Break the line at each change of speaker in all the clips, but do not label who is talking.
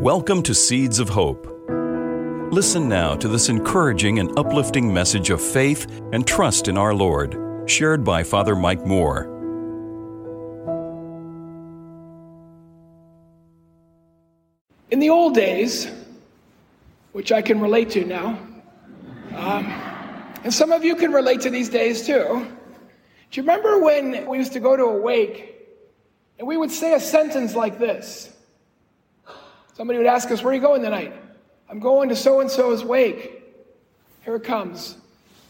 Welcome to Seeds of Hope. Listen now to this encouraging and uplifting message of faith and trust in our Lord, shared by Father Mike Moore.
In the old days, which I can relate to now, um, and some of you can relate to these days too. Do you remember when we used to go to a wake and we would say a sentence like this? Somebody would ask us, Where are you going tonight? I'm going to so and so's wake. Here it comes.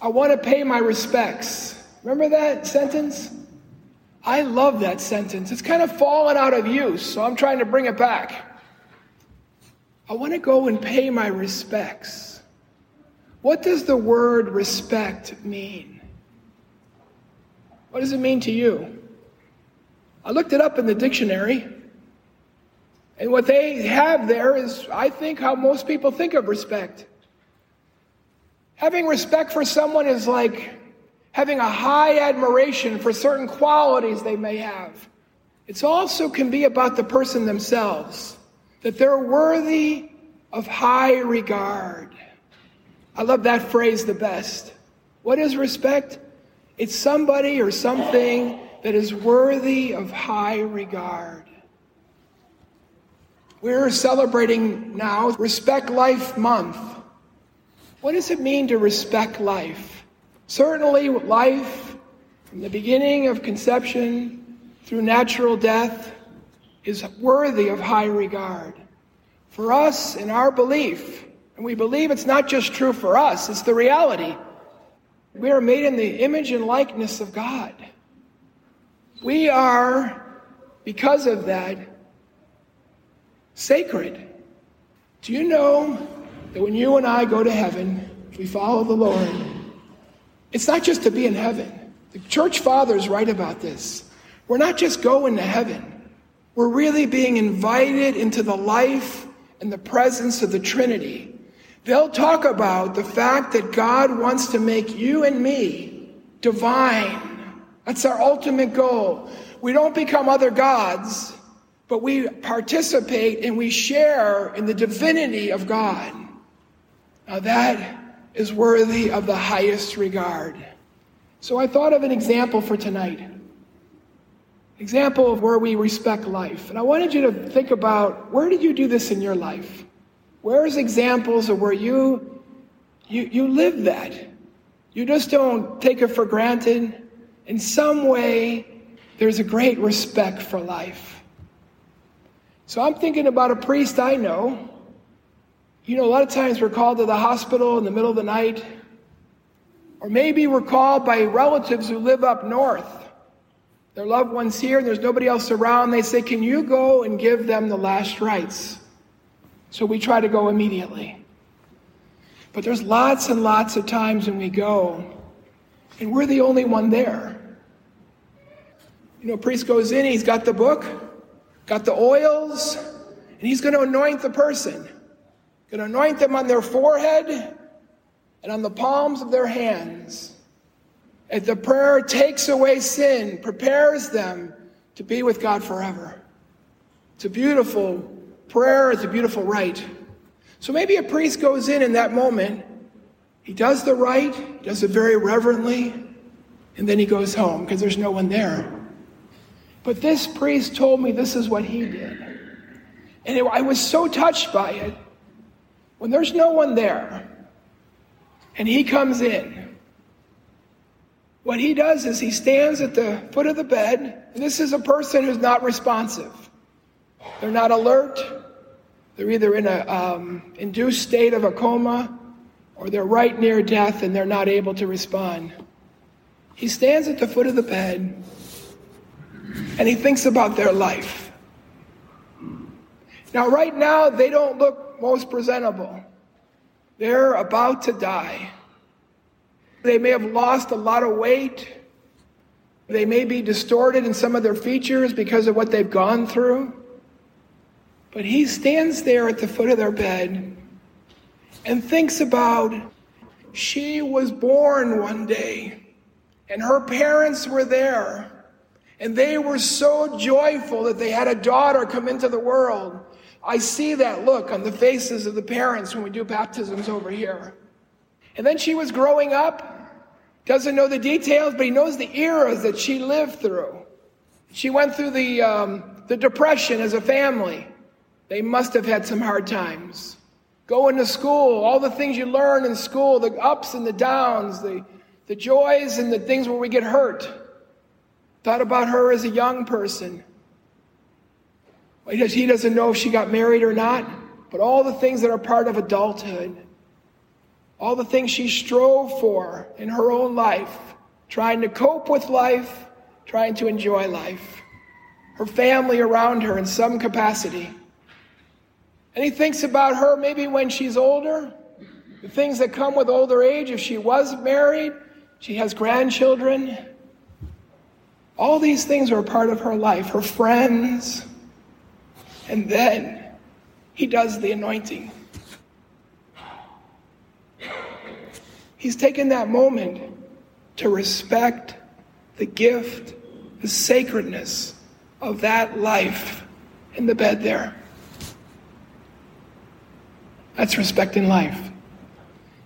I want to pay my respects. Remember that sentence? I love that sentence. It's kind of fallen out of use, so I'm trying to bring it back. I want to go and pay my respects. What does the word respect mean? What does it mean to you? I looked it up in the dictionary. And what they have there is, I think, how most people think of respect. Having respect for someone is like having a high admiration for certain qualities they may have. It also can be about the person themselves, that they're worthy of high regard. I love that phrase the best. What is respect? It's somebody or something that is worthy of high regard. We're celebrating now Respect Life Month. What does it mean to respect life? Certainly, life from the beginning of conception through natural death is worthy of high regard. For us, in our belief, and we believe it's not just true for us, it's the reality. We are made in the image and likeness of God. We are, because of that, sacred. Do you know that when you and I go to heaven, if we follow the Lord, it's not just to be in heaven. The church fathers write about this. We're not just going to heaven, we're really being invited into the life and the presence of the Trinity. They'll talk about the fact that God wants to make you and me divine. That's our ultimate goal. We don't become other gods but we participate and we share in the divinity of God. Now that is worthy of the highest regard. So I thought of an example for tonight. Example of where we respect life. And I wanted you to think about where did you do this in your life? Where's examples of where you you you live that? You just don't take it for granted. In some way, there's a great respect for life. So I'm thinking about a priest I know. You know, a lot of times we're called to the hospital in the middle of the night, or maybe we're called by relatives who live up north. Their loved ones here, and there's nobody else around. They say, Can you go and give them the last rites? So we try to go immediately. But there's lots and lots of times when we go, and we're the only one there. You know, priest goes in, he's got the book, got the oils, and he's going to anoint the person. Going to anoint them on their forehead and on the palms of their hands. As the prayer takes away sin, prepares them to be with God forever. It's a beautiful prayer, it's a beautiful rite. So maybe a priest goes in in that moment, he does the rite, does it very reverently, and then he goes home because there's no one there. But this priest told me this is what he did. And it, I was so touched by it. When there's no one there and he comes in, what he does is he stands at the foot of the bed. This is a person who's not responsive. They're not alert. They're either in a um, induced state of a coma or they're right near death and they're not able to respond. He stands at the foot of the bed and he thinks about their life. Now, right now, they don't look most presentable. They're about to die. They may have lost a lot of weight. They may be distorted in some of their features because of what they've gone through. But he stands there at the foot of their bed and thinks about she was born one day and her parents were there and they were so joyful that they had a daughter come into the world. I see that look on the faces of the parents when we do baptisms over here. And then she was growing up, doesn't know the details, but he knows the eras that she lived through. She went through the, um, the depression as a family. They must have had some hard times. Going to school, all the things you learn in school, the ups and the downs, the, the joys and the things where we get hurt. Thought about her as a young person. He doesn't know if she got married or not, but all the things that are part of adulthood, all the things she strove for in her own life, trying to cope with life, trying to enjoy life, her family around her in some capacity. And he thinks about her maybe when she's older, the things that come with older age, if she was married, she has grandchildren. All these things were a part of her life, her friends. And then he does the anointing. He's taken that moment to respect the gift, the sacredness of that life in the bed there. That's respecting life.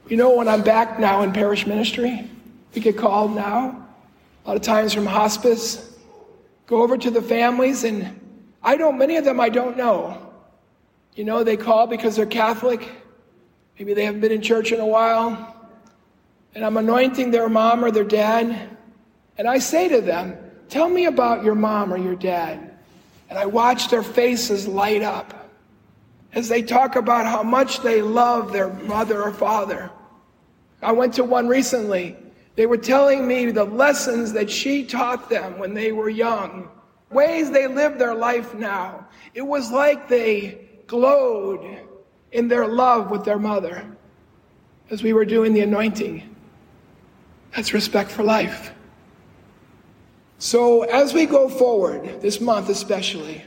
You know, when I'm back now in parish ministry, we get called now, a lot of times from hospice, go over to the families, and I don't, many of them I don't know. You know, they call because they're Catholic. Maybe they haven't been in church in a while. And I'm anointing their mom or their dad. And I say to them, Tell me about your mom or your dad. And I watch their faces light up as they talk about how much they love their mother or father. I went to one recently. They were telling me the lessons that she taught them when they were young, ways they live their life now. It was like they glowed in their love with their mother as we were doing the anointing. That's respect for life. So, as we go forward, this month especially,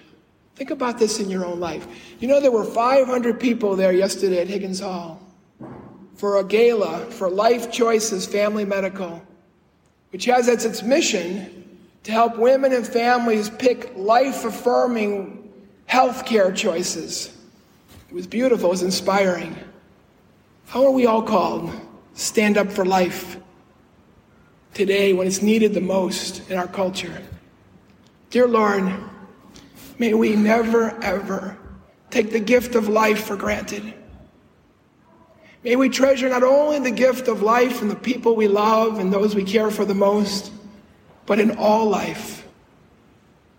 think about this in your own life. You know, there were 500 people there yesterday at Higgins Hall for a gala for Life Choices Family Medical, which has as its mission to help women and families pick life affirming health care choices. It was beautiful, it was inspiring. How are we all called? Stand up for life today when it's needed the most in our culture. Dear Lord, may we never, ever take the gift of life for granted. May we treasure not only the gift of life and the people we love and those we care for the most, but in all life,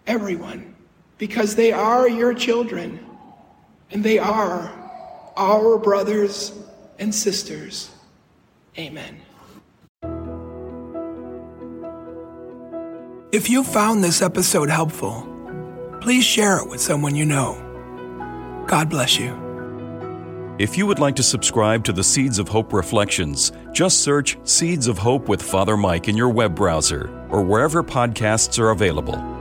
everyone, because they are your children and they are our brothers and sisters. Amen. If you found this episode helpful, please share it with someone you know. God bless you.
If you would like to subscribe to the Seeds of Hope Reflections, just search Seeds of Hope with Father Mike in your web browser or wherever podcasts are available.